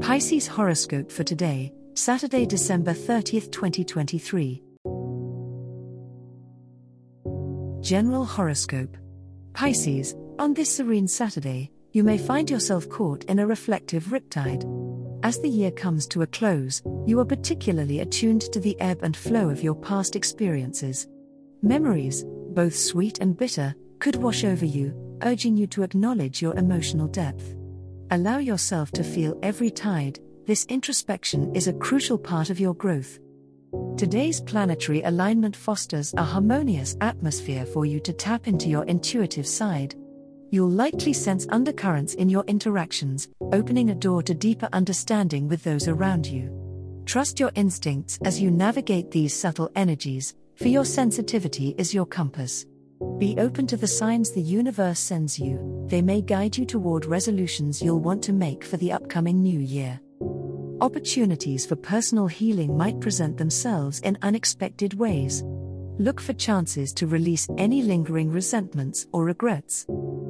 Pisces horoscope for today, Saturday, December 30th, 2023. General horoscope. Pisces, on this serene Saturday, you may find yourself caught in a reflective riptide. As the year comes to a close, you are particularly attuned to the ebb and flow of your past experiences. Memories, both sweet and bitter, could wash over you, urging you to acknowledge your emotional depth. Allow yourself to feel every tide, this introspection is a crucial part of your growth. Today's planetary alignment fosters a harmonious atmosphere for you to tap into your intuitive side. You'll likely sense undercurrents in your interactions, opening a door to deeper understanding with those around you. Trust your instincts as you navigate these subtle energies, for your sensitivity is your compass. Be open to the signs the universe sends you, they may guide you toward resolutions you'll want to make for the upcoming new year. Opportunities for personal healing might present themselves in unexpected ways. Look for chances to release any lingering resentments or regrets.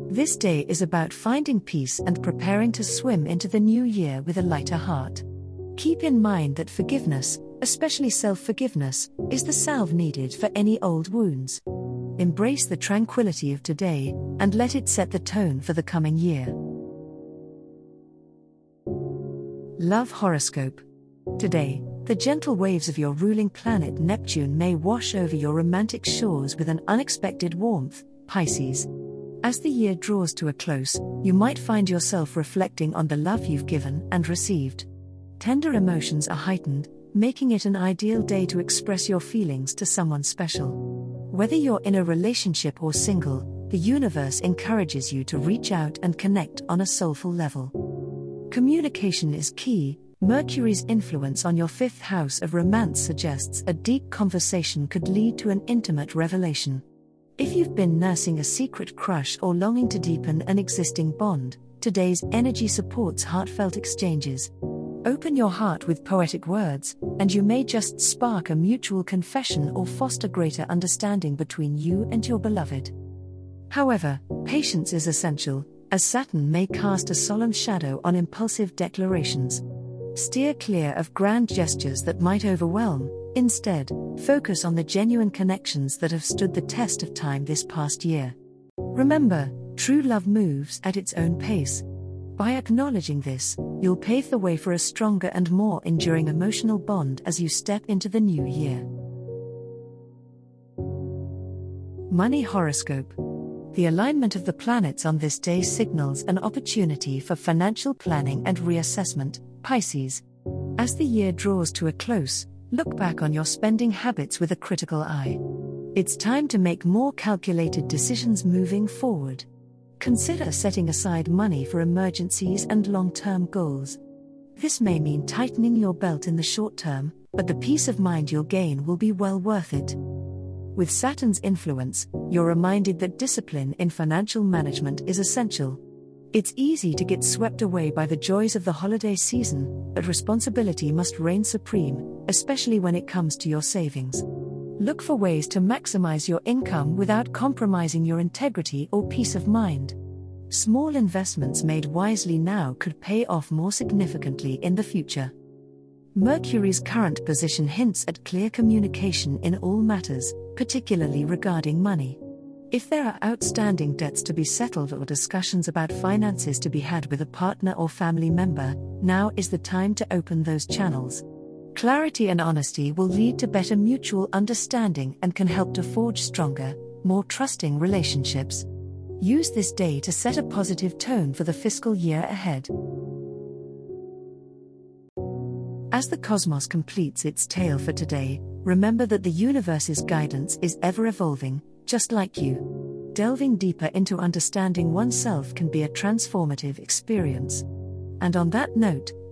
This day is about finding peace and preparing to swim into the new year with a lighter heart. Keep in mind that forgiveness, especially self forgiveness, is the salve needed for any old wounds. Embrace the tranquility of today and let it set the tone for the coming year. Love Horoscope. Today, the gentle waves of your ruling planet Neptune may wash over your romantic shores with an unexpected warmth, Pisces. As the year draws to a close, you might find yourself reflecting on the love you've given and received. Tender emotions are heightened, making it an ideal day to express your feelings to someone special. Whether you're in a relationship or single, the universe encourages you to reach out and connect on a soulful level. Communication is key. Mercury's influence on your fifth house of romance suggests a deep conversation could lead to an intimate revelation. If you've been nursing a secret crush or longing to deepen an existing bond, today's energy supports heartfelt exchanges. Open your heart with poetic words, and you may just spark a mutual confession or foster greater understanding between you and your beloved. However, patience is essential, as Saturn may cast a solemn shadow on impulsive declarations. Steer clear of grand gestures that might overwhelm, instead, focus on the genuine connections that have stood the test of time this past year. Remember, true love moves at its own pace. By acknowledging this, you'll pave the way for a stronger and more enduring emotional bond as you step into the new year. Money Horoscope The alignment of the planets on this day signals an opportunity for financial planning and reassessment, Pisces. As the year draws to a close, look back on your spending habits with a critical eye. It's time to make more calculated decisions moving forward. Consider setting aside money for emergencies and long term goals. This may mean tightening your belt in the short term, but the peace of mind you'll gain will be well worth it. With Saturn's influence, you're reminded that discipline in financial management is essential. It's easy to get swept away by the joys of the holiday season, but responsibility must reign supreme, especially when it comes to your savings. Look for ways to maximize your income without compromising your integrity or peace of mind. Small investments made wisely now could pay off more significantly in the future. Mercury's current position hints at clear communication in all matters, particularly regarding money. If there are outstanding debts to be settled or discussions about finances to be had with a partner or family member, now is the time to open those channels. Clarity and honesty will lead to better mutual understanding and can help to forge stronger, more trusting relationships. Use this day to set a positive tone for the fiscal year ahead. As the cosmos completes its tale for today, remember that the universe's guidance is ever evolving, just like you. Delving deeper into understanding oneself can be a transformative experience. And on that note,